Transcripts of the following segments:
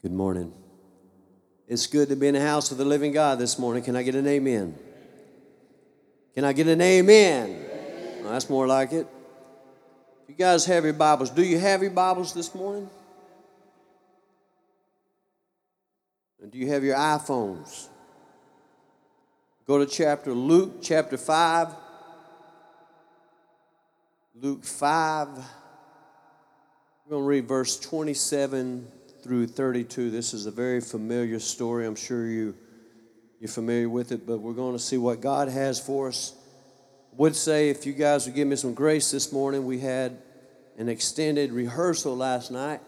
Good morning. It's good to be in the house of the living God this morning. Can I get an amen? Can I get an amen? Well, that's more like it. You guys have your Bibles. Do you have your Bibles this morning? And do you have your iPhones? Go to chapter Luke, chapter 5. Luke 5. We're going to read verse 27 through 32. This is a very familiar story. I'm sure you, you're familiar with it, but we're going to see what God has for us. Would say if you guys would give me some grace this morning, we had an extended rehearsal last night.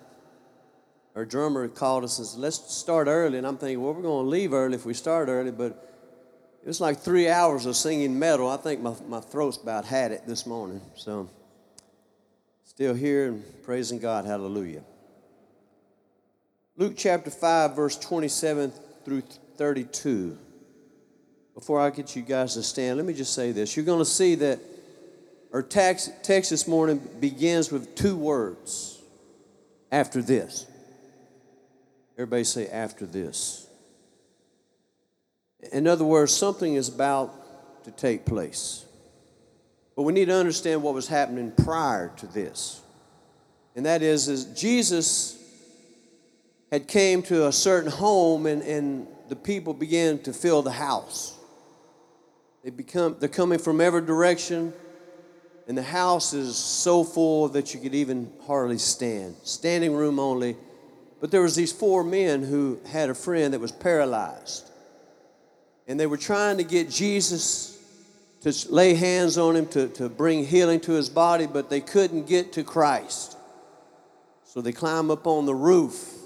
Our drummer called us and said, Let's start early. And I'm thinking, Well, we're going to leave early if we start early, but it was like three hours of singing metal. I think my, my throat's about had it this morning. So, still here and praising God. Hallelujah. Luke chapter 5, verse 27 through 32. Before I get you guys to stand, let me just say this. You're going to see that our text, text this morning begins with two words after this. Everybody say, after this. In other words, something is about to take place. But we need to understand what was happening prior to this. And that is, is Jesus had came to a certain home and, and the people began to fill the house. They become, they're coming from every direction, and the house is so full that you could even hardly stand. Standing room only. But there was these four men who had a friend that was paralyzed. And they were trying to get Jesus to lay hands on him to, to bring healing to his body, but they couldn't get to Christ. So they climb up on the roof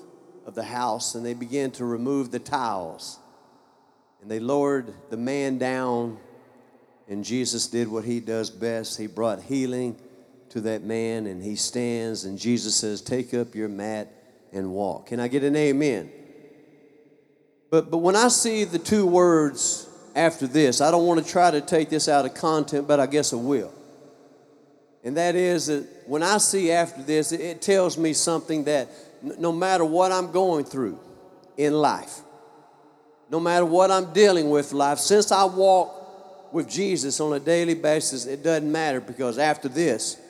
of the house and they began to remove the tiles. And they lowered the man down, and Jesus did what he does best. He brought healing to that man, and he stands, and Jesus says, Take up your mat and walk. Can I get an amen? But, but when I see the two words after this, I don't want to try to take this out of content, but I guess I will. And that is that when I see after this, it, it tells me something that no matter what I'm going through in life, no matter what I'm dealing with life, since I walk with Jesus on a daily basis, it doesn't matter because after this,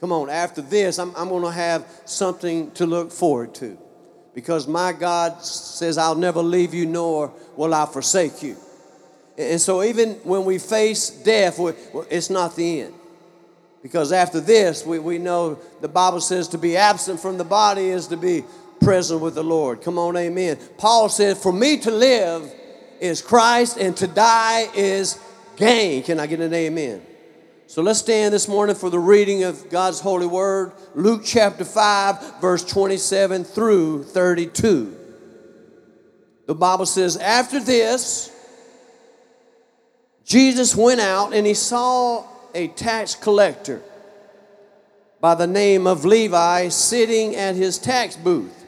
come on, after this, I'm, I'm going to have something to look forward to. Because my God says, I'll never leave you, nor will I forsake you. And so, even when we face death, it's not the end. Because after this, we, we know the Bible says to be absent from the body is to be present with the Lord. Come on, amen. Paul said, For me to live is Christ, and to die is gain. Can I get an amen? So let's stand this morning for the reading of God's holy word, Luke chapter 5, verse 27 through 32. The Bible says, After this, Jesus went out and he saw a tax collector by the name of Levi sitting at his tax booth.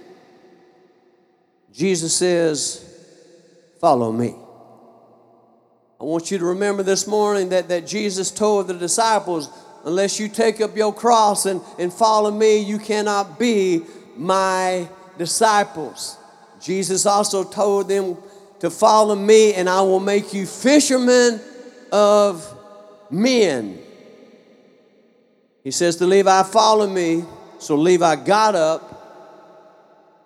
Jesus says, Follow me. I want you to remember this morning that, that Jesus told the disciples, Unless you take up your cross and, and follow me, you cannot be my disciples. Jesus also told them to follow me, and I will make you fishermen of men. He says to Levi, Follow me. So Levi got up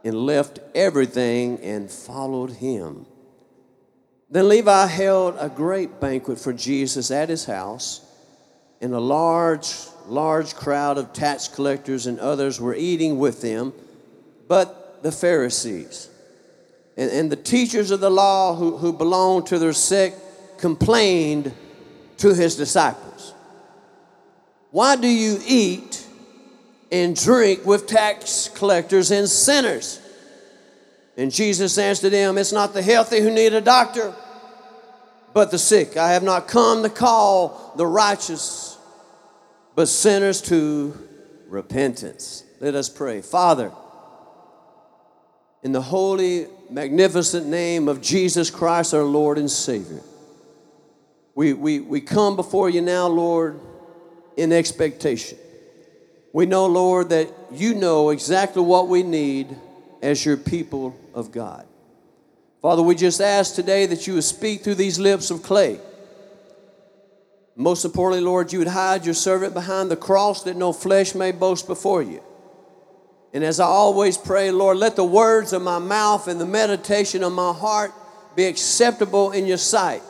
and left everything and followed him. Then Levi held a great banquet for Jesus at his house, and a large, large crowd of tax collectors and others were eating with them, but the Pharisees and, and the teachers of the law who, who belonged to their sect complained to his disciples, Why do you eat and drink with tax collectors and sinners? And Jesus answered them, It's not the healthy who need a doctor, but the sick. I have not come to call the righteous, but sinners to repentance. Let us pray. Father, in the holy, magnificent name of Jesus Christ, our Lord and Savior. We, we, we come before you now, Lord, in expectation. We know, Lord, that you know exactly what we need as your people of God. Father, we just ask today that you would speak through these lips of clay. Most importantly, Lord, you would hide your servant behind the cross that no flesh may boast before you. And as I always pray, Lord, let the words of my mouth and the meditation of my heart be acceptable in your sight.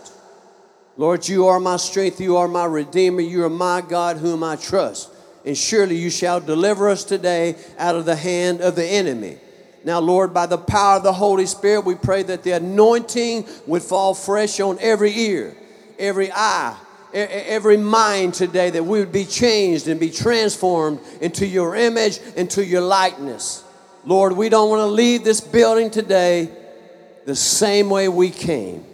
Lord, you are my strength, you are my redeemer, you are my God whom I trust. And surely you shall deliver us today out of the hand of the enemy. Now, Lord, by the power of the Holy Spirit, we pray that the anointing would fall fresh on every ear, every eye, every mind today, that we would be changed and be transformed into your image, into your likeness. Lord, we don't want to leave this building today the same way we came.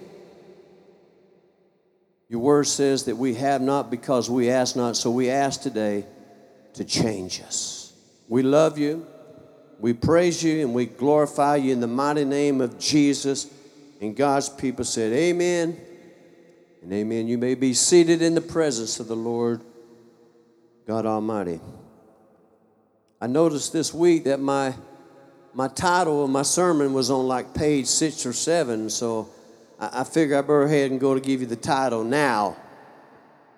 Your word says that we have not because we ask not, so we ask today to change us. We love you. We praise you and we glorify you in the mighty name of Jesus. And God's people said, Amen and amen. You may be seated in the presence of the Lord God Almighty. I noticed this week that my my title of my sermon was on like page six or seven, so I, I figure I better ahead and go to give you the title now.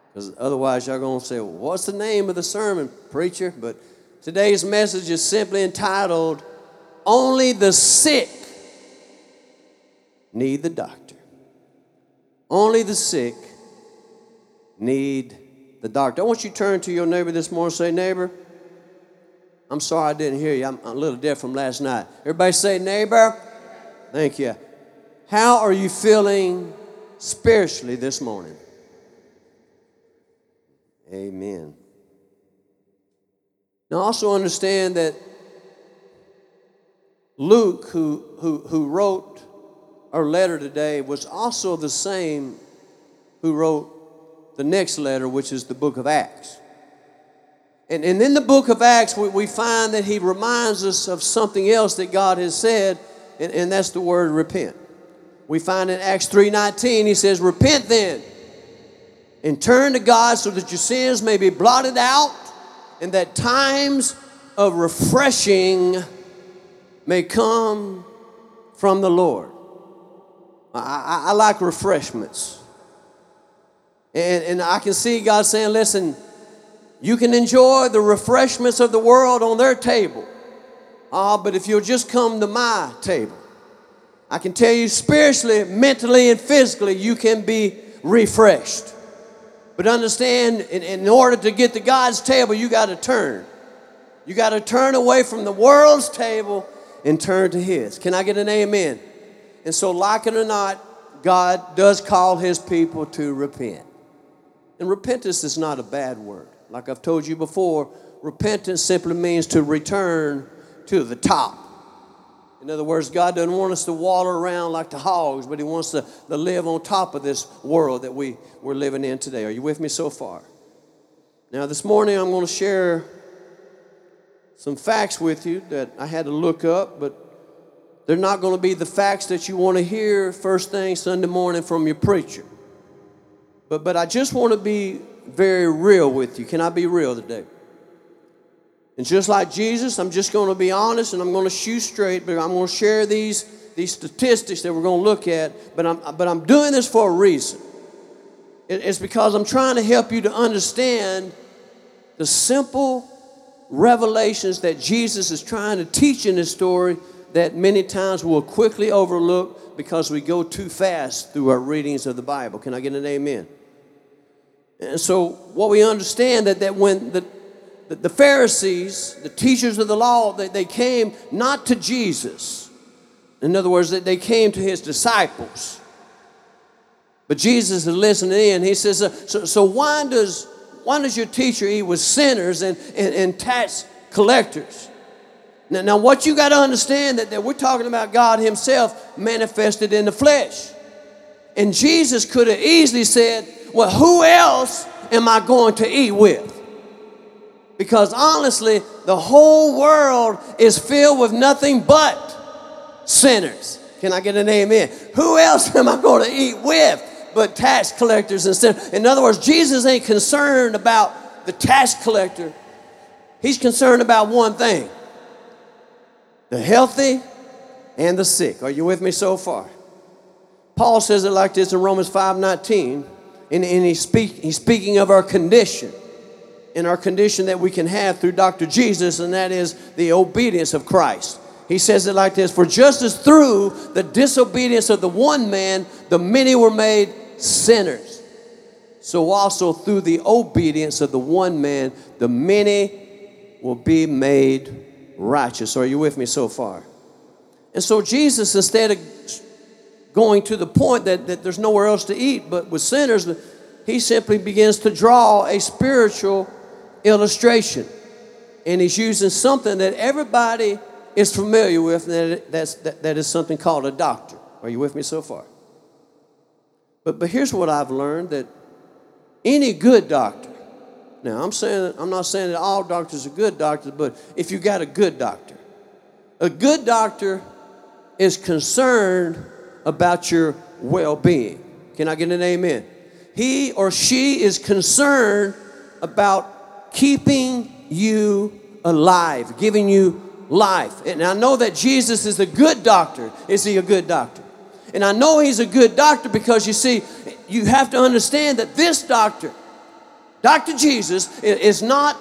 Because otherwise, y'all going to say, well, What's the name of the sermon, preacher? But Today's message is simply entitled, Only the Sick Need the Doctor. Only the sick need the doctor. I want you to turn to your neighbor this morning say, Neighbor, I'm sorry I didn't hear you. I'm a little deaf from last night. Everybody say, Neighbor. Thank you. How are you feeling spiritually this morning? Amen. Now, also understand that Luke, who, who, who wrote our letter today, was also the same who wrote the next letter, which is the book of Acts. And, and in the book of Acts, we, we find that he reminds us of something else that God has said, and, and that's the word repent. We find in Acts 3.19, he says, Repent then, and turn to God so that your sins may be blotted out and that times of refreshing may come from the Lord. I, I, I like refreshments. And, and I can see God saying, listen, you can enjoy the refreshments of the world on their table. Uh, but if you'll just come to my table, I can tell you spiritually, mentally, and physically, you can be refreshed. But understand, in, in order to get to God's table, you got to turn. You got to turn away from the world's table and turn to His. Can I get an amen? And so, like it or not, God does call His people to repent. And repentance is not a bad word. Like I've told you before, repentance simply means to return to the top. In other words, God doesn't want us to waller around like the hogs, but He wants to, to live on top of this world that we, we're living in today. Are you with me so far? Now, this morning I'm going to share some facts with you that I had to look up, but they're not going to be the facts that you want to hear first thing Sunday morning from your preacher. But, but I just want to be very real with you. Can I be real today? And just like Jesus, I'm just going to be honest and I'm going to shoot straight, but I'm going to share these, these statistics that we're going to look at. But I'm, but I'm doing this for a reason. It's because I'm trying to help you to understand the simple revelations that Jesus is trying to teach in this story that many times we'll quickly overlook because we go too fast through our readings of the Bible. Can I get an amen? And so, what we understand that, that when the the, the Pharisees, the teachers of the law, they, they came not to Jesus. In other words, they came to his disciples. But Jesus is listening in. He says, so, so why, does, why does your teacher eat with sinners and, and, and tax collectors? Now, now what you got to understand that, that we're talking about God himself manifested in the flesh. And Jesus could have easily said, well, who else am I going to eat with? Because honestly, the whole world is filled with nothing but sinners. Can I get an amen? Who else am I going to eat with but tax collectors and sinners? In other words, Jesus ain't concerned about the tax collector. He's concerned about one thing the healthy and the sick. Are you with me so far? Paul says it like this in Romans 5:19, and, and speak, he's speaking of our condition, and our condition that we can have through Dr. Jesus, and that is the obedience of Christ. He says it like this For just as through the disobedience of the one man, the many were made sinners, so also through the obedience of the one man, the many will be made righteous. Are you with me so far? And so Jesus, instead of going to the point that, that there's nowhere else to eat but with sinners, he simply begins to draw a spiritual illustration. And he's using something that everybody is familiar with, and that, that, that is something called a doctor. Are you with me so far? But, but here's what I've learned that any good doctor, now I'm saying I'm not saying that all doctors are good doctors, but if you got a good doctor, a good doctor is concerned about your well-being. Can I get an amen? He or she is concerned about keeping you alive, giving you life. And I know that Jesus is a good doctor. Is he a good doctor? And I know he's a good doctor because you see, you have to understand that this doctor, Dr. Jesus, is not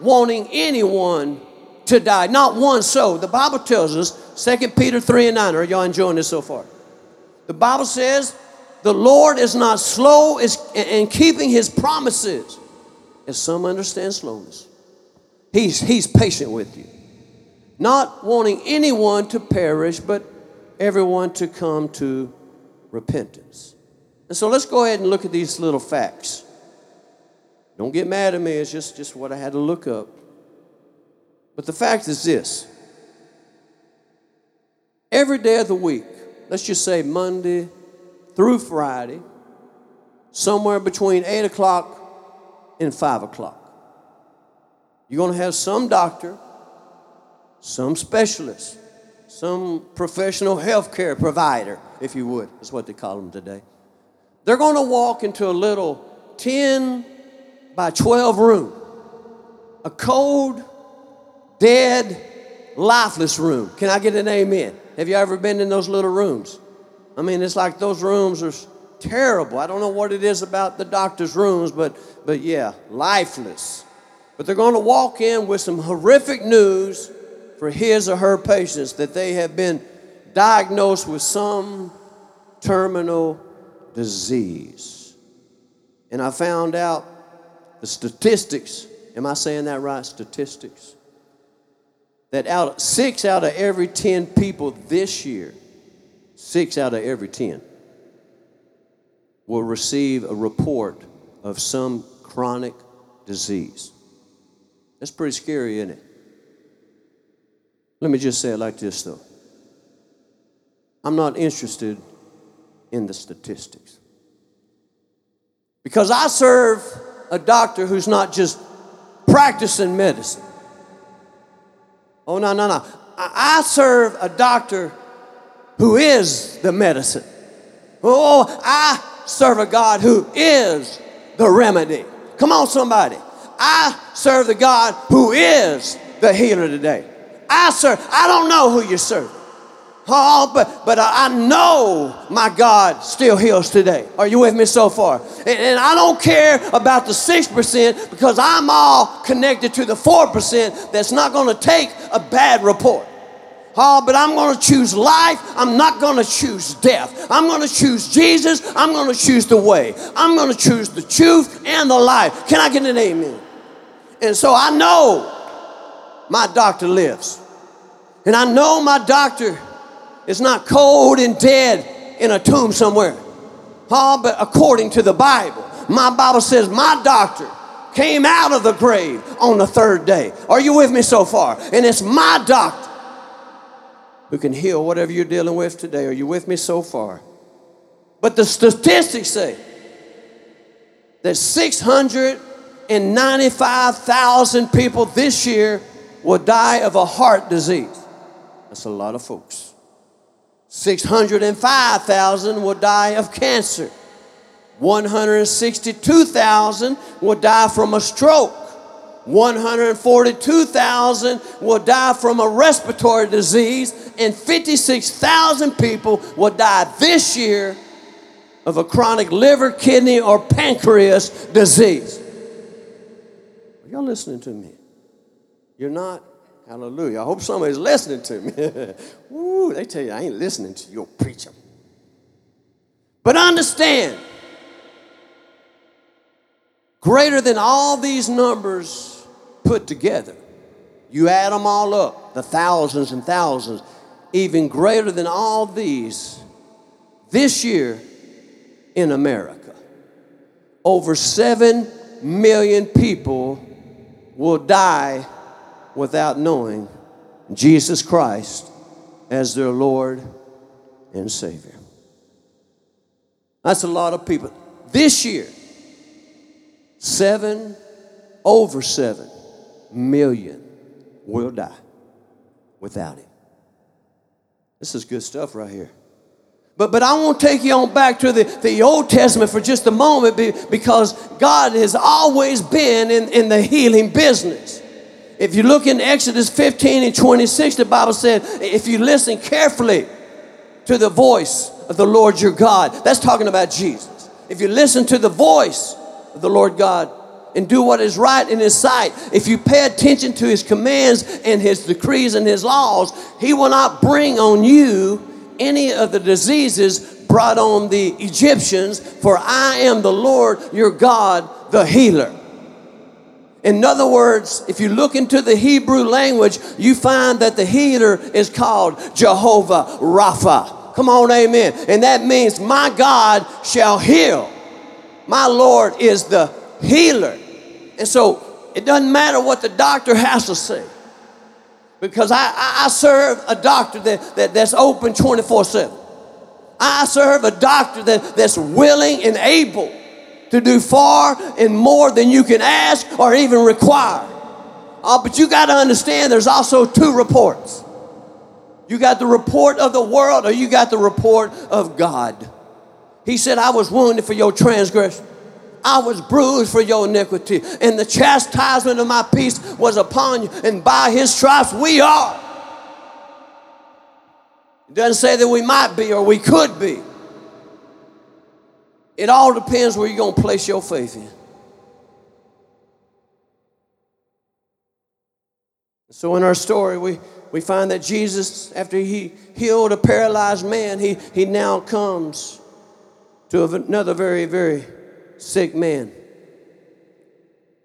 wanting anyone to die. Not one soul. The Bible tells us, 2 Peter 3 and 9. Are y'all enjoying this so far? The Bible says, the Lord is not slow in keeping his promises, as some understand slowness. He's, he's patient with you not wanting anyone to perish, but everyone to come to repentance. And so let's go ahead and look at these little facts. Don't get mad at me, it's just, just what I had to look up. But the fact is this every day of the week, let's just say Monday through Friday, somewhere between 8 o'clock and 5 o'clock, you're going to have some doctor some specialist, some professional health care provider, if you would, is what they call them today. They're going to walk into a little 10 by 12 room, a cold, dead, lifeless room. Can I get an amen? Have you ever been in those little rooms? I mean, it's like those rooms are terrible. I don't know what it is about the doctor's rooms, but, but yeah, lifeless. But they're going to walk in with some horrific news for his or her patients that they have been diagnosed with some terminal disease. And I found out the statistics, am I saying that right? Statistics. That out six out of every 10 people this year, six out of every 10, will receive a report of some chronic disease. That's pretty scary, isn't it? Let me just say it like this, though. I'm not interested in the statistics. Because I serve a doctor who's not just practicing medicine. Oh, no, no, no. I serve a doctor who is the medicine. Oh, I serve a God who is the remedy. Come on, somebody. I serve the God who is the healer today. I serve. I don't know who you serve. Oh, but, but I know my God still heals today. Are you with me so far? And, and I don't care about the 6% because I'm all connected to the 4% that's not going to take a bad report. Oh, but I'm going to choose life. I'm not going to choose death. I'm going to choose Jesus. I'm going to choose the way. I'm going to choose the truth and the life. Can I get an amen? And so I know my doctor lives. And I know my doctor is not cold and dead in a tomb somewhere. Oh, but according to the Bible, my Bible says my doctor came out of the grave on the third day. Are you with me so far? And it's my doctor who can heal whatever you're dealing with today. Are you with me so far? But the statistics say that 695,000 people this year will die of a heart disease. That's a lot of folks. 605,000 will die of cancer. 162,000 will die from a stroke. 142,000 will die from a respiratory disease, and 56,000 people will die this year of a chronic liver, kidney, or pancreas disease. Are y'all listening to me? You're not? Hallelujah. I hope somebody's listening to me. They tell you I ain't listening to your preacher. But understand, greater than all these numbers put together, you add them all up, the thousands and thousands, even greater than all these, this year in America, over 7 million people will die without knowing Jesus Christ as their Lord and Savior. That's a lot of people. This year, seven, over seven million will die without him. This is good stuff right here. But, but I want to take you on back to the, the Old Testament for just a moment because God has always been in, in the healing business. If you look in Exodus 15 and 26, the Bible said, if you listen carefully to the voice of the Lord your God. That's talking about Jesus. If you listen to the voice of the Lord God and do what is right in His sight, if you pay attention to His commands and His decrees and His laws, He will not bring on you any of the diseases brought on the Egyptians, for I am the Lord your God, the healer. In other words, if you look into the Hebrew language, you find that the healer is called Jehovah Rapha. Come on, amen. And that means my God shall heal. My Lord is the healer. And so it doesn't matter what the doctor has to say. Because I, I, serve a doctor that, that, that's open 24 7. I serve a doctor that, that's willing and able to do far and more than you can ask or even require. Uh, but you got to understand there's also two reports. You got the report of the world, or you got the report of God. He said, I was wounded for your transgression. I was bruised for your iniquity, and the chastisement of my peace was upon you, and by his stripes we are. It doesn't say that we might be or we could be. It all depends where you're going to place your faith in. So, in our story, we we find that Jesus, after he healed a paralyzed man, he, he now comes to another very, very sick man.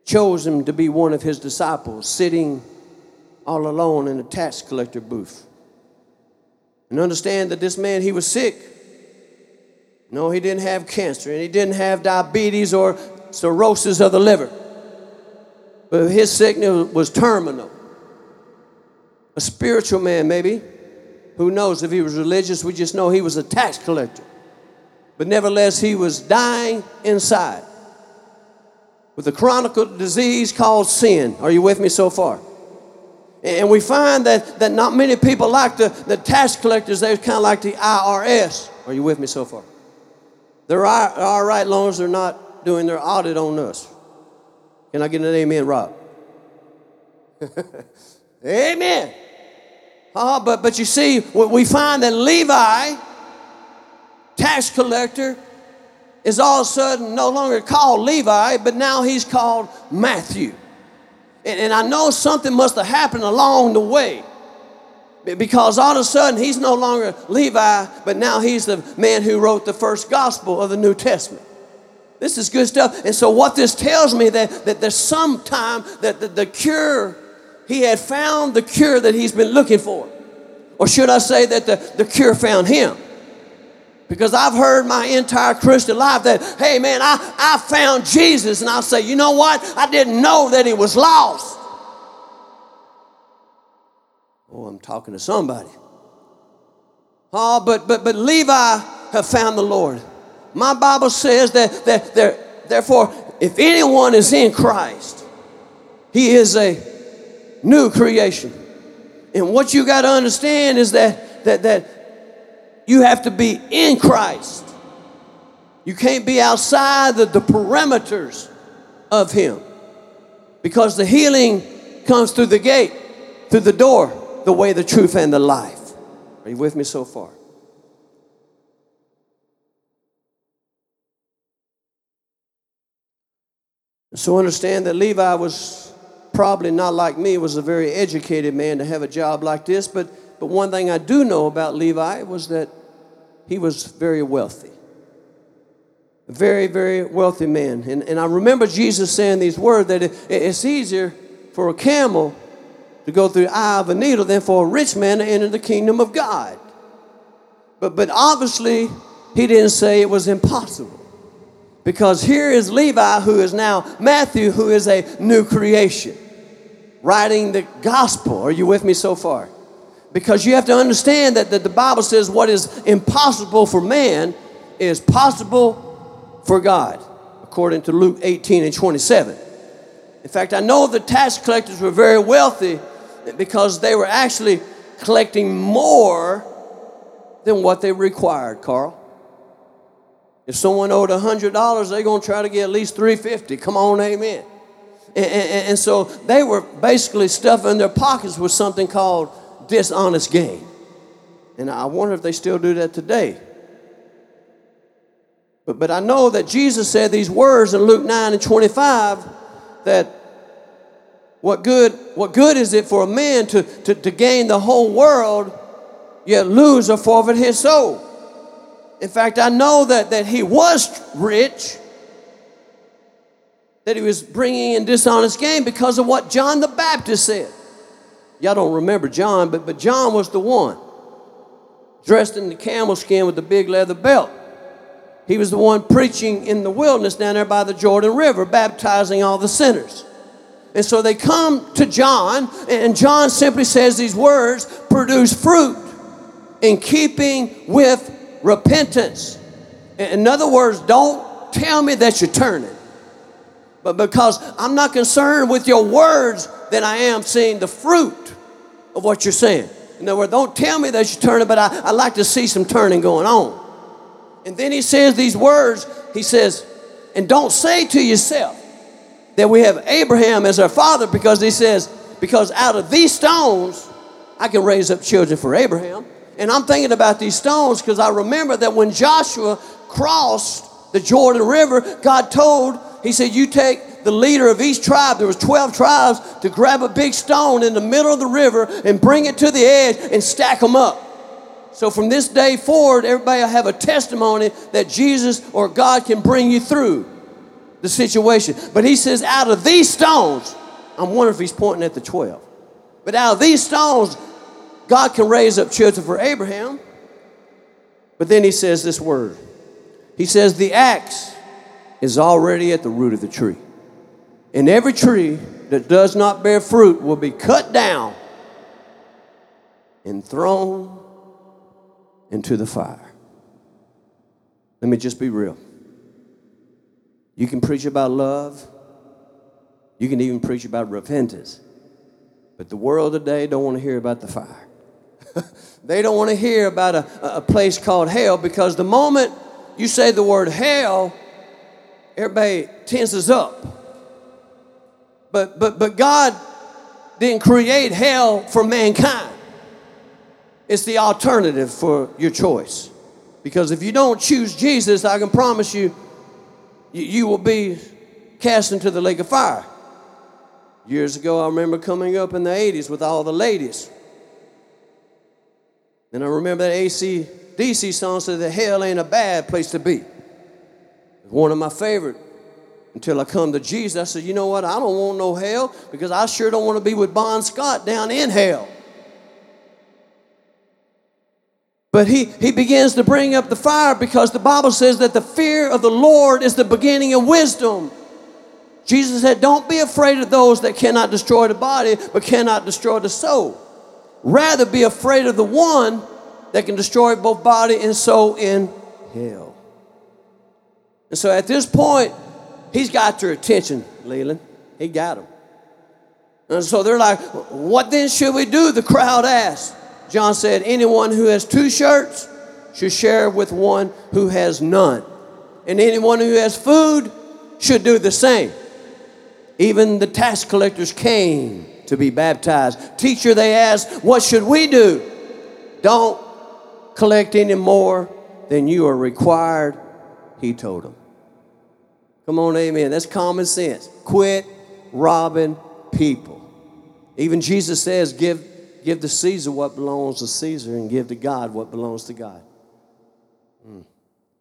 Chose him to be one of his disciples, sitting all alone in a tax collector booth. And understand that this man, he was sick. No, he didn't have cancer, and he didn't have diabetes or cirrhosis of the liver. But his sickness was terminal a spiritual man, maybe. Who knows if he was religious? We just know he was a tax collector. But nevertheless, he was dying inside with a chronic disease called sin. Are you with me so far? And we find that, that not many people like the, the tax collectors, they're kind of like the IRS. Are you with me so far? They're all, right long as they're not doing their audit on us. Can I get an amen, Rob? amen. Uh, but, but you see, we find that Levi, tax collector, is all of a sudden no longer called Levi, but now he's called Matthew. And, and I know something must have happened along the way because all of a sudden he's no longer Levi, but now he's the man who wrote the first gospel of the New Testament. This is good stuff. And so what this tells me that, that there's some time that the, the cure he had found the cure that he's been looking for. Or should I say that the, the cure found him? Because I've heard my entire Christian life that, hey man, I, I found Jesus. And I'll say, you know what? I didn't know that he was lost. Oh, I'm talking to somebody. Oh, but but but Levi have found the Lord. My Bible says that, that there, therefore, if anyone is in Christ, he is a new creation. And what you got to understand is that, that, that you have to be in Christ. You can't be outside the, the perimeters of Him. Because the healing comes through the gate, through the door, the way, the truth, and the life. Are you with me so far? So understand that Levi was probably not like me, was a very educated man to have a job like this, but, but one thing I do know about Levi was that he was very wealthy. A very, very wealthy man. And, and I remember Jesus saying these words that it, it's easier for a camel to go through the eye of a needle than for a rich man to enter the kingdom of God. But, but obviously, he didn't say it was impossible. Because here is Levi, who is now Matthew, who is a new creation, writing the gospel. Are you with me so far? Because you have to understand that, that the Bible says what is impossible for man is possible for God, according to Luke 18 and 27. In fact, I know the tax collectors were very wealthy because they were actually collecting more than what they required, Carl. If someone owed $100, they're going to try to get at least 350 Come on, amen. And, and, and, so they were basically stuffing their pockets with something called dishonest gain. And I wonder if they still do that today. But, but I know that Jesus said these words in Luke 9 and 25 that what good, what good is it for a man to, to, to gain the whole world yet lose or forfeit his soul? In fact, I know that, that he was rich, that he was bringing in dishonest gain because of what John the Baptist said. Y'all don't remember John, but, but John was the one dressed in the camel skin with the big leather belt. He was the one preaching in the wilderness down there by the Jordan River, baptizing all the sinners. And so they come to John, and John simply says these words produce fruit in keeping with repentance. In other words, don't tell me that you're turning. But because I'm not concerned with your words, then I am seeing the fruit of what you're saying. In other words, don't tell me that you're turning, but I, I like to see some turning going on. And then he says these words, he says, and don't say to yourself that we have Abraham as our father because he says, because out of these stones, I can raise up children for Abraham. And I'm thinking about these stones because I remember that when Joshua crossed the Jordan River, God told, He said, You take the leader of each tribe, there was 12 tribes, to grab a big stone in the middle of the river and bring it to the edge and stack them up. So from this day forward, everybody will have a testimony that Jesus or God can bring you through the situation. But he says, out of these stones, I'm wondering if he's pointing at the 12. But out of these stones, God can raise up children for Abraham. But then he says this word. He says, The axe is already at the root of the tree. And every tree that does not bear fruit will be cut down and thrown into the fire. Let me just be real. You can preach about love. You can even preach about repentance. But the world today don't want to hear about the fire. they don't want to hear about a, a place called hell because the moment you say the word hell, everybody tenses up. But, but, but God didn't create hell for mankind. It's the alternative for your choice. Because if you don't choose Jesus, I can promise you, you, you will be cast into the lake of fire. Years ago, I remember coming up in the 80s with all the ladies. And I remember that AC DC song said that hell ain't a bad place to be. One of my favorite. Until I come to Jesus, I said, you know what? I don't want no hell because I sure don't want to be with Bon Scott down in hell. But he, he begins to bring up the fire because the Bible says that the fear of the Lord is the beginning of wisdom. Jesus said, Don't be afraid of those that cannot destroy the body, but cannot destroy the soul. Rather be afraid of the one that can destroy both body and soul in hell. And so at this point, he's got your attention, Leland. He got them. And so they're like, What then should we do? The crowd asked. John said, Anyone who has two shirts should share with one who has none. And anyone who has food should do the same. Even the tax collectors came to be baptized. Teacher, they asked, What should we do? Don't collect any more than you are required, he told them. Come on, amen. That's common sense. Quit robbing people. Even Jesus says, Give, give to Caesar what belongs to Caesar and give to God what belongs to God. Hmm.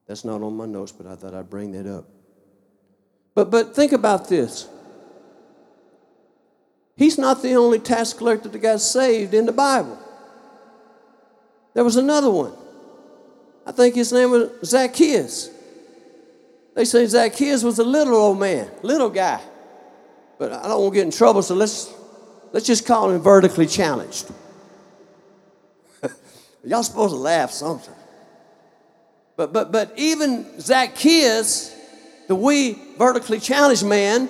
That's not on my notes, but I thought I'd bring that up. But, but think about this. He's not the only tax collector that got saved in the Bible. There was another one. I think his name was Zacchaeus. They say Zacchaeus was a little old man, little guy. But I don't want to get in trouble, so let's, let's just call him vertically challenged. Y'all supposed to laugh something. But, but, but even Zacchaeus, the wee vertically challenged man,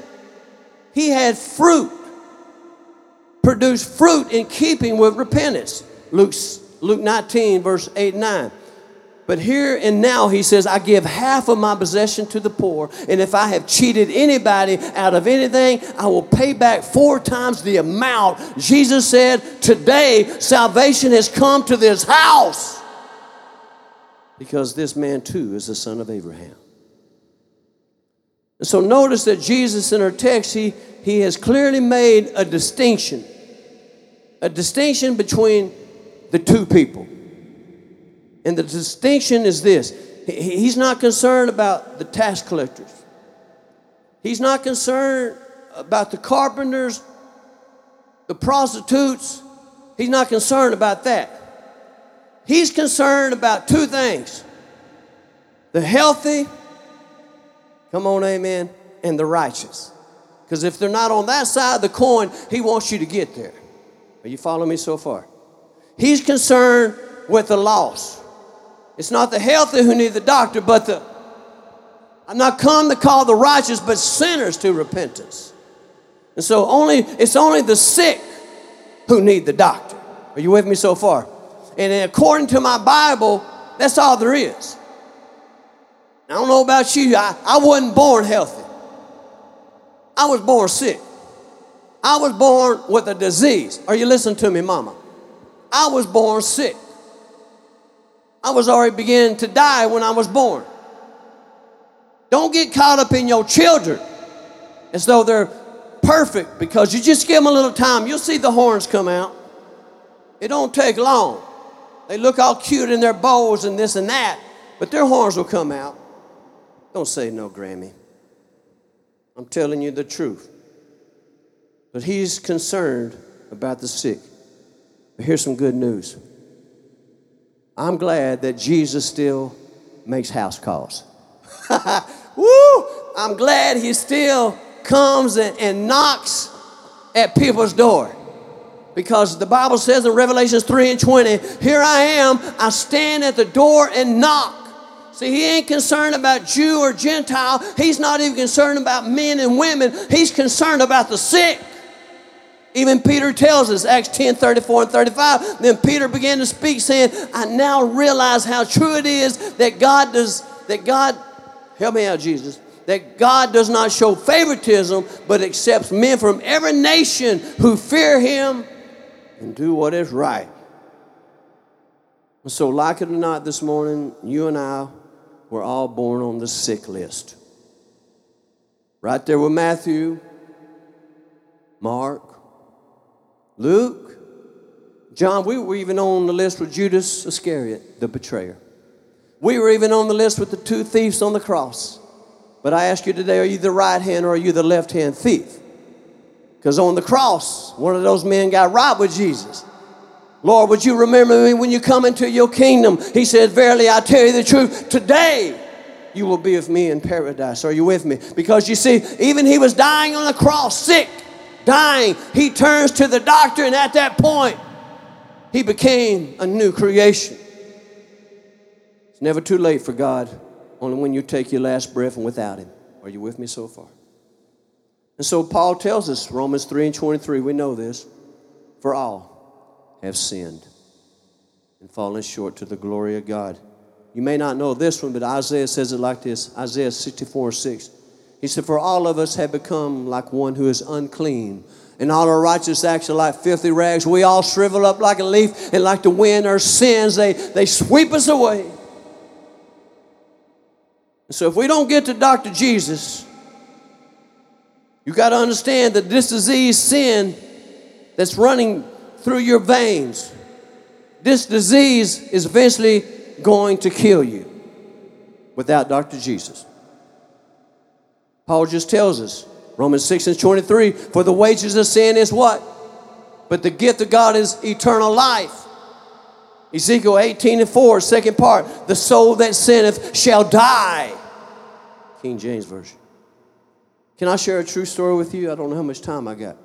he had fruit, produced fruit in keeping with repentance. Luke, Luke 19, verse 8 and 9. But here and now, he says, I give half of my possession to the poor. And if I have cheated anybody out of anything, I will pay back four times the amount. Jesus said, Today, salvation has come to this house because this man too is the son of Abraham. And so notice that Jesus in our text, he, he has clearly made a distinction, a distinction between the two people. And the distinction is this He's not concerned about the tax collectors, He's not concerned about the carpenters, the prostitutes. He's not concerned about that. He's concerned about two things the healthy, come on, amen, and the righteous. Because if they're not on that side of the coin, he wants you to get there. Are you following me so far? He's concerned with the lost. It's not the healthy who need the doctor, but the I'm not come to call the righteous, but sinners to repentance. And so only it's only the sick who need the doctor. Are you with me so far? And according to my Bible, that's all there is. I don't know about you, I, I wasn't born healthy. I was born sick. I was born with a disease. Are you listening to me, mama? I was born sick. I was already beginning to die when I was born. Don't get caught up in your children as though they're perfect because you just give them a little time. You'll see the horns come out. It don't take long. They look all cute in their bows and this and that, but their horns will come out. Don't say no, Grammy. I'm telling you the truth. But he's concerned about the sick. But here's some good news. I'm glad that Jesus still makes house calls. Woo! I'm glad he still comes and, and knocks at people's door. Because the Bible says in Revelations 3 and 20, Here I am, I stand at the door and knock. See, he ain't concerned about Jew or Gentile. He's not even concerned about men and women. He's concerned about the sick. Even Peter tells us, Acts 10 34 and 35. Then Peter began to speak, saying, I now realize how true it is that God does, that God, help me out, Jesus, that God does not show favoritism, but accepts men from every nation who fear him and do what is right. So, like it or not, this morning, you and I were all born on the sick list. Right there with Matthew, Mark, Luke, John, we were even on the list with Judas Iscariot, the betrayer. We were even on the list with the two thieves on the cross. But I ask you today, are you the right hand or are you the left hand thief? Because on the cross, one of those men got robbed with Jesus. Lord, would you remember me when you come into your kingdom? He said, Verily, I tell you the truth, today you will be with me in paradise. Are you with me? Because you see, even he was dying on the cross, sick dying, he turns to the doctor, and at that point, he became a new creation. It's never too late for God, only when you take your last breath and without Him. Are you with me so far? And so Paul tells us, Romans 3 and 23, we know this, for all have sinned and fallen short to the glory of God. You may not know this one, but Isaiah says it like this Isaiah 64 6. He said, For all of us have become like one who is unclean, and all our righteous acts are like filthy rags. We all shrivel up like a leaf, and like the wind, our sins, they, they sweep us away. So if we don't get to Dr. Jesus, you got to understand that this disease, sin, that's running through your veins, this disease is eventually going to kill you without Dr. Jesus. Paul just tells us, Romans 6 and 23, for the wages of sin is what? But the gift of God is eternal life. Ezekiel 18 and 4, second part, the soul that sinneth shall die. King James Version. Can I share a true story with you? I don't know how much time I got.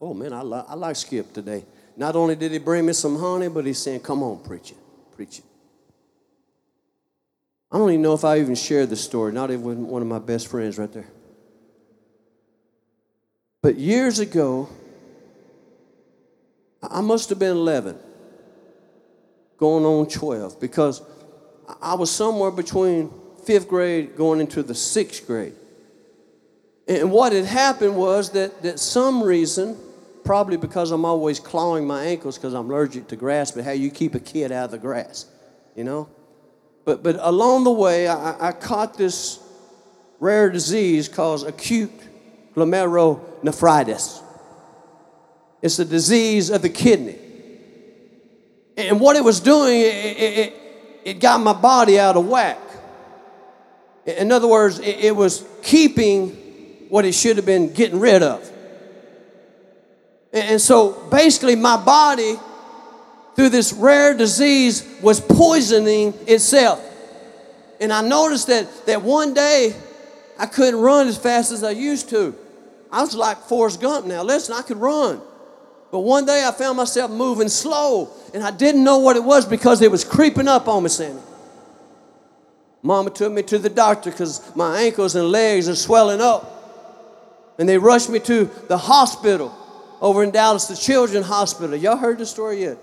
Oh man, I, I like Skip today. Not only did he bring me some honey, but he's saying, Come on, preach it, preach it. I don't even know if I even shared the story, not even with one of my best friends right there. But years ago, I must have been 11, going on 12, because I was somewhere between fifth grade going into the sixth grade. And what had happened was that, that some reason, probably because I'm always clawing my ankles because I'm allergic to grass, but how you keep a kid out of the grass, you know? But, but along the way, I, I caught this rare disease called acute glomerulonephritis. It's a disease of the kidney. And what it was doing, it, it, it got my body out of whack. In other words, it, it was keeping what it should have been getting rid of. And so basically, my body through this rare disease was poisoning itself. And I noticed that, that one day I couldn't run as fast as I used to. I was like Forrest Gump now. Listen, I could run. But one day I found myself moving slow, and I didn't know what it was because it was creeping up on me, Sandy. Mama took me to the doctor because my ankles and legs are swelling up. And they rushed me to the hospital over in Dallas, the Children's Hospital. Y'all heard the story yet?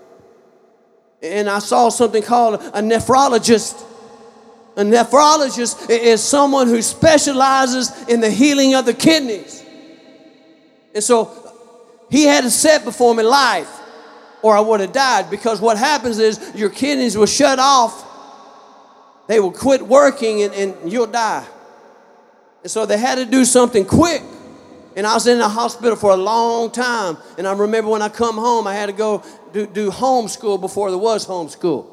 And I saw something called a nephrologist. A nephrologist is someone who specializes in the healing of the kidneys. And so he had a set before me life, or I would have died because what happens is your kidneys will shut off, they will quit working, and, and you'll die. And so they had to do something quick. And I was in the hospital for a long time. And I remember when I come home, I had to go do, do homeschool before there was homeschool.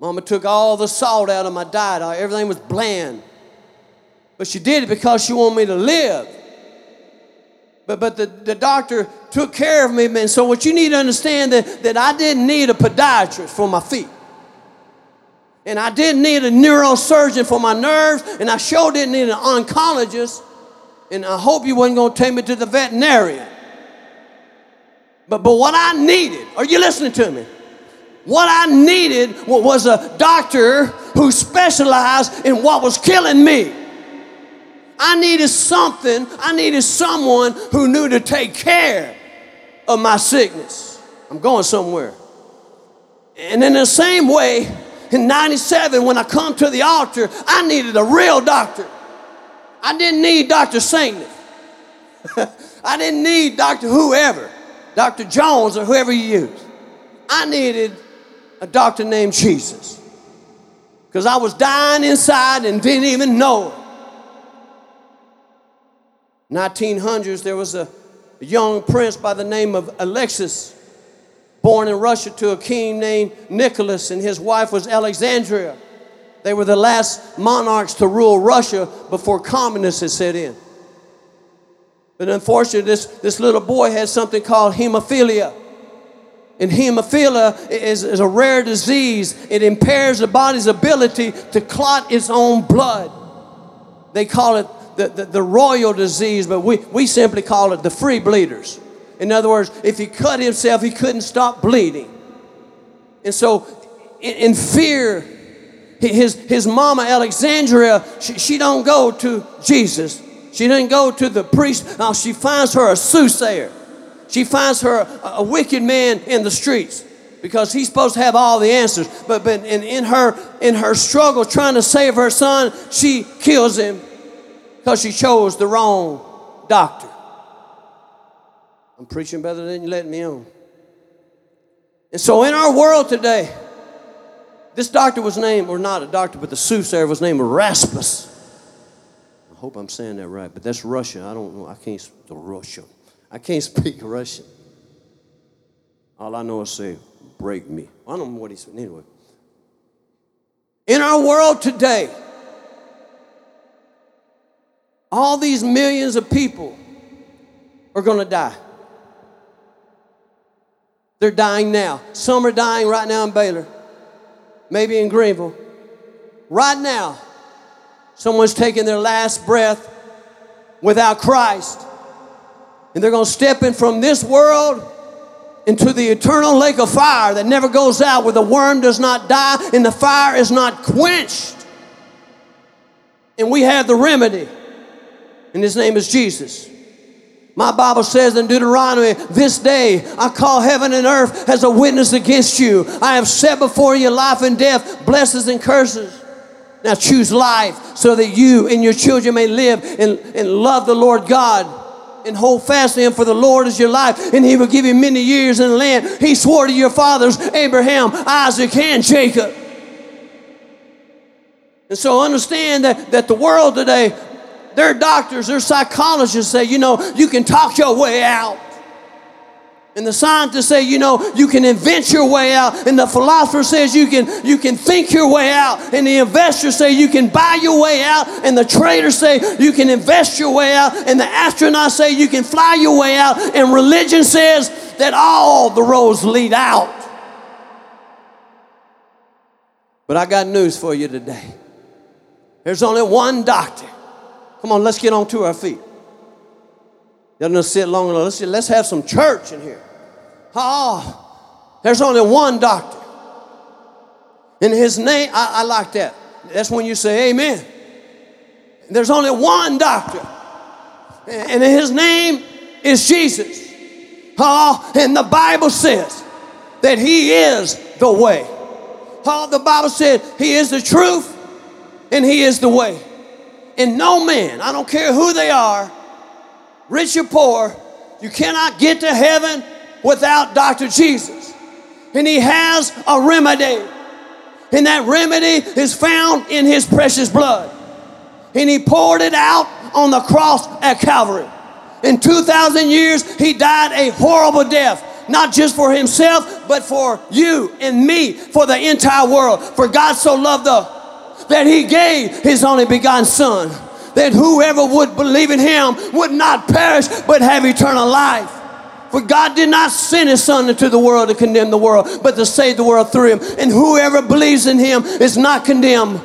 Mama took all the salt out of my diet. Everything was bland. But she did it because she wanted me to live. But, but the, the doctor took care of me. And so what you need to understand that, that I didn't need a podiatrist for my feet. And I didn't need a neurosurgeon for my nerves. And I sure didn't need an oncologist and I hope you wasn't going to take me to the veterinarian. But, but what I needed, are you listening to me? What I needed was a doctor who specialized in what was killing me. I needed something, I needed someone who knew to take care of my sickness. I'm going somewhere. And in the same way, in 97, when I come to the altar, I needed a real doctor. I didn't need Dr. Saintly. I didn't need Dr. Whoever, Dr. Jones or whoever you use. I needed a doctor named Jesus. Because I was dying inside and didn't even know it. 1900s, there was a young prince by the name of Alexis, born in Russia to a king named Nicholas, and his wife was Alexandria. They were the last monarchs to rule Russia before communists had set in. But unfortunately, this, this little boy had something called hemophilia. And hemophilia is, is a rare disease. It impairs the body's ability to clot its own blood. They call it the, the, the royal disease, but we, we simply call it the free bleeders. In other words, if he cut himself, he couldn't stop bleeding. And so, in, in fear his, his mama alexandria she, she don't go to jesus she didn't go to the priest now she finds her a soothsayer she finds her a, a wicked man in the streets because he's supposed to have all the answers. But, but in, in, her, in her struggle trying to save her son, she kills him because she chose the wrong doctor. I'm preaching better than you letting me on. And so in our world today, this doctor was named, or not a doctor, but the soothsayer was named Erasmus. I hope I'm saying that right, but that's Russian. I don't know. I can't the Russian. I can't speak Russian. All I know is say, break me. I don't know what he said. Anyway. In our world today, all these millions of people are going to die. They're dying now. Some are dying right now in Baylor, maybe in Greenville. Right now, someone's taking their last breath without Christ. And they're going to step in from this world into the eternal lake of fire that never goes out, where the worm does not die and the fire is not quenched. And we have the remedy, and his name is Jesus. My Bible says in Deuteronomy, this day I call heaven and earth as a witness against you. I have set before you life and death, blessings and curses. Now choose life so that you and your children may live and, and love the Lord God and hold fast to him for the Lord is your life and he will give you many years in the land. He swore to your fathers, Abraham, Isaac, and Jacob. And so understand that, that the world today, their doctors, their psychologists say, you know, you can talk your way out. And the scientists say, you know, you can invent your way out. And the philosopher says you can, you can think your way out. And the investors say you can buy your way out. And the traders say you can invest your way out. And the astronauts say you can fly your way out. And religion says that all the roads lead out. But I got news for you today. There's only one doctor. Come on, let's get on to our feet. Doesn't sit long enough. Let's, let's have some church in here. Oh, there's only one doctor. In his name, I, I like that. That's when you say amen. There's only one doctor. And his name is Jesus. Oh, and the Bible says that he is the way. Oh, the Bible said he is the truth and he is the way. And no man, I don't care who they are, rich or poor, you cannot get to heaven without Dr. Jesus. And he has a remedy. And that remedy is found in his precious blood. And he poured it out on the cross at Calvary. In 2,000 years, he died a horrible death, not just for himself, but for you and me, for the entire world. For God so loved the that he gave his only begotten son that whoever would believe in him would not perish but have eternal life. For God did not send his son into the world to condemn the world, but to save the world through him. And whoever believes in him is not condemned.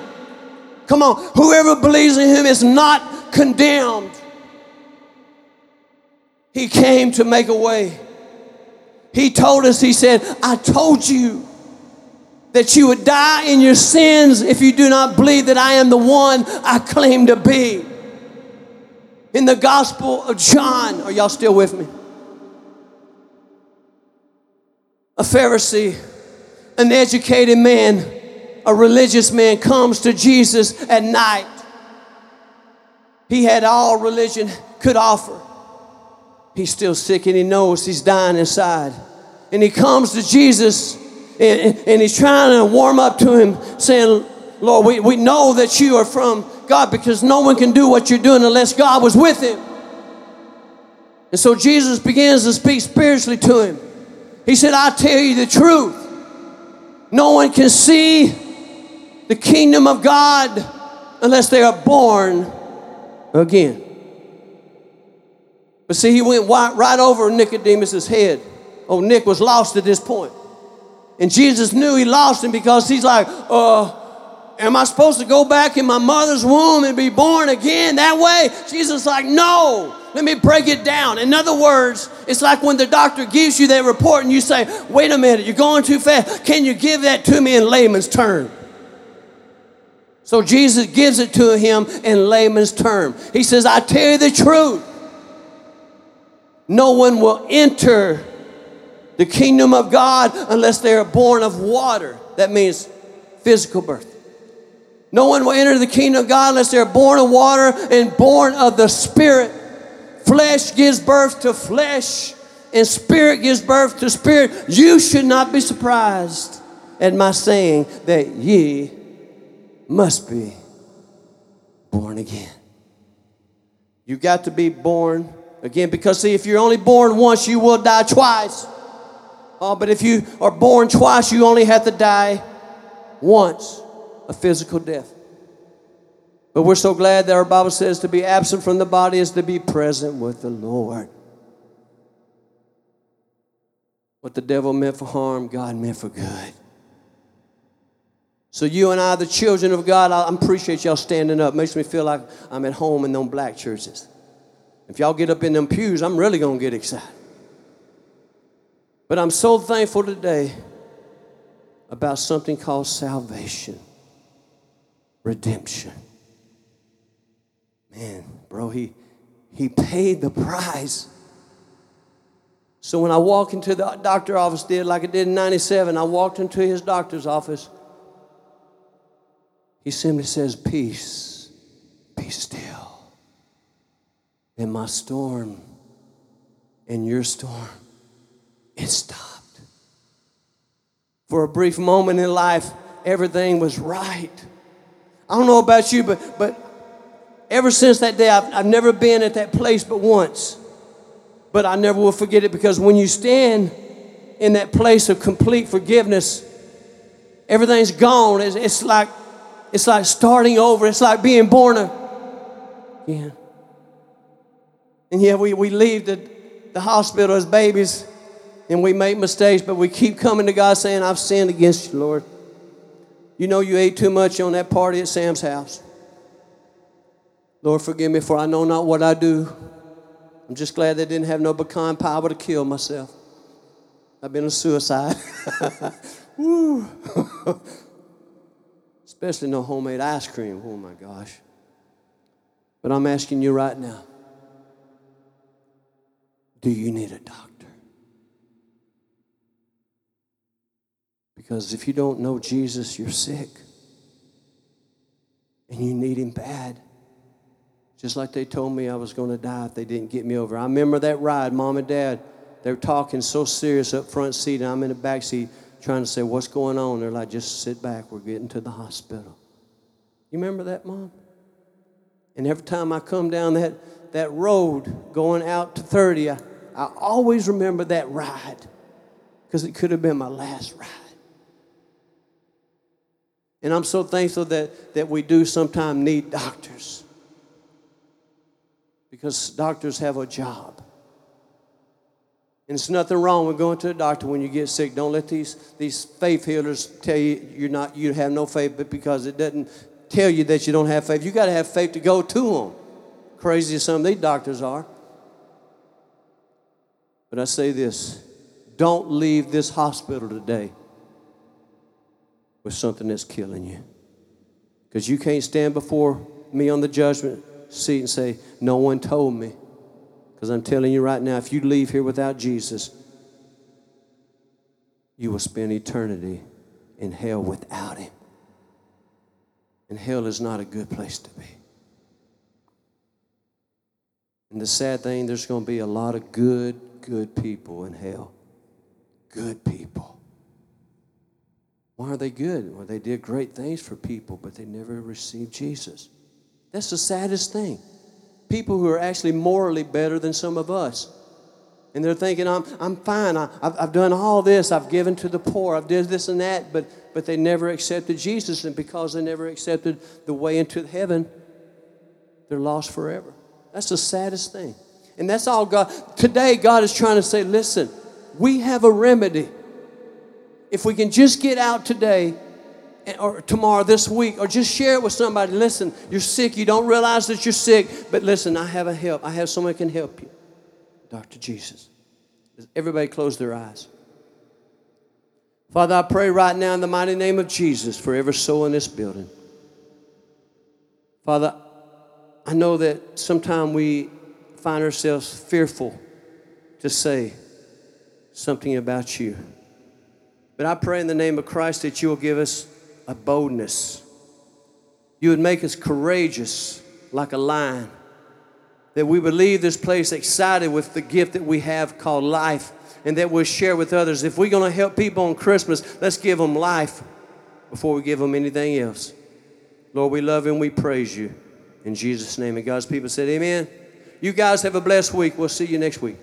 Come on, whoever believes in him is not condemned. He came to make a way. He told us, He said, I told you that you would die in your sins if you do not believe that I am the one I claim to be. In the Gospel of John, are y'all still with me? A Pharisee, an educated man, a religious man comes to Jesus at night. He had all religion could offer. He's still sick and he knows he's dying inside. And he comes to Jesus and, and he's trying to warm up to him, saying, Lord, we, we know that you are from God because no one can do what you're doing unless God was with him. And so Jesus begins to speak spiritually to him. He said, I tell you the truth. No one can see the kingdom of God unless they are born again. But see, he went right over Nicodemus's head. Oh, Nick was lost at this point. And Jesus knew he lost him because he's like, uh, am I supposed to go back in my mother's womb and be born again that way? Jesus like, no. Let me break it down. In other words, it's like when the doctor gives you that report and you say, wait a minute, you're going too fast. Can you give that to me in layman's term? So Jesus gives it to him in layman's term. He says, I tell you the truth. No one will enter the kingdom of God unless they are born of water. That means physical birth. No one will enter the kingdom of God unless they're born of water and born of the Spirit. Flesh gives birth to flesh, and spirit gives birth to spirit. You should not be surprised at my saying that ye must be born again. You got to be born again because, see, if you're only born once, you will die twice. Oh, but if you are born twice, you only have to die once a physical death. But we're so glad that our Bible says to be absent from the body is to be present with the Lord. What the devil meant for harm, God meant for good. So you and I, the children of God, I appreciate y'all standing up. Makes me feel like I'm at home in them black churches. If y'all get up in them pews, I'm really going to get excited. But I'm so thankful today about something called salvation, redemption. Man, bro, he, he paid the price. So when I walk into the doctor office, did like I did in 97, I walked into his doctor's office. He simply says, Peace, be still. In my storm, in your storm, it stopped. For a brief moment in life, everything was right. I don't know about you, but, but ever since that day, I've, I've never been at that place but once. But I never will forget it because when you stand in that place of complete forgiveness, everything's gone. It's, it's like it's like starting over. It's like being born again. And yeah, we, we leave the, the hospital as babies and we make mistakes, but we keep coming to God saying, I've sinned against you, Lord. You know you ate too much on that party at Sam's house. Lord, forgive me for I know not what I do. I'm just glad they didn't have no pecan power to kill myself. I've been a suicide. Especially no homemade ice cream. Oh my gosh. But I'm asking you right now do you need a doctor? Because if you don't know Jesus, you're sick. And you need him bad. Just like they told me I was going to die if they didn't get me over. I remember that ride, mom and dad. They were talking so serious up front seat, and I'm in the back seat trying to say, What's going on? They're like, Just sit back. We're getting to the hospital. You remember that, mom? And every time I come down that, that road going out to 30, I, I always remember that ride because it could have been my last ride. And I'm so thankful that, that we do sometimes need doctors because doctors have a job. And it's nothing wrong with going to a doctor when you get sick. Don't let these, these faith healers tell you you're not, you have no faith, but because it doesn't tell you that you don't have faith. You got to have faith to go to them. Crazy as some of these doctors are. But I say this don't leave this hospital today with something that's killing you. Because you can't stand before me on the judgment seat and say, No one told me. Because I'm telling you right now, if you leave here without Jesus, you will spend eternity in hell without Him. And hell is not a good place to be. And the sad thing, there's going to be a lot of good, good people in hell. Good people. Why are they good? Well, they did great things for people, but they never received Jesus. That's the saddest thing people who are actually morally better than some of us. And they're thinking, I'm, I'm fine. I, have I've done all this. I've given to the poor. I've did this and that. But, but they never accepted Jesus. And because they never accepted the way into heaven, they're lost forever. That's the saddest thing. And that's all God. Today, God is trying to say, listen, we have a remedy. If we can just get out today eh, or tomorrow, this week, or just share it with somebody. Listen, you're sick. You don't realize that you're sick, but listen, I have a help. I have someone can help you. Dr. Jesus. Everybody close their eyes. Father, I pray right now in the mighty name of Jesus for every soul in this building. Father, I know that sometimes we find ourselves fearful to say something about you. But I pray in the name of Christ that you will give us a boldness. You would make us courageous like a lion. That we would leave this place excited with the gift that we have called life and that we'll share with others. If we're going to help people on Christmas, let's give them life before we give them anything else. Lord, we love and we praise you. In Jesus' name. And God's people said, Amen. You guys have a blessed week. We'll see you next week.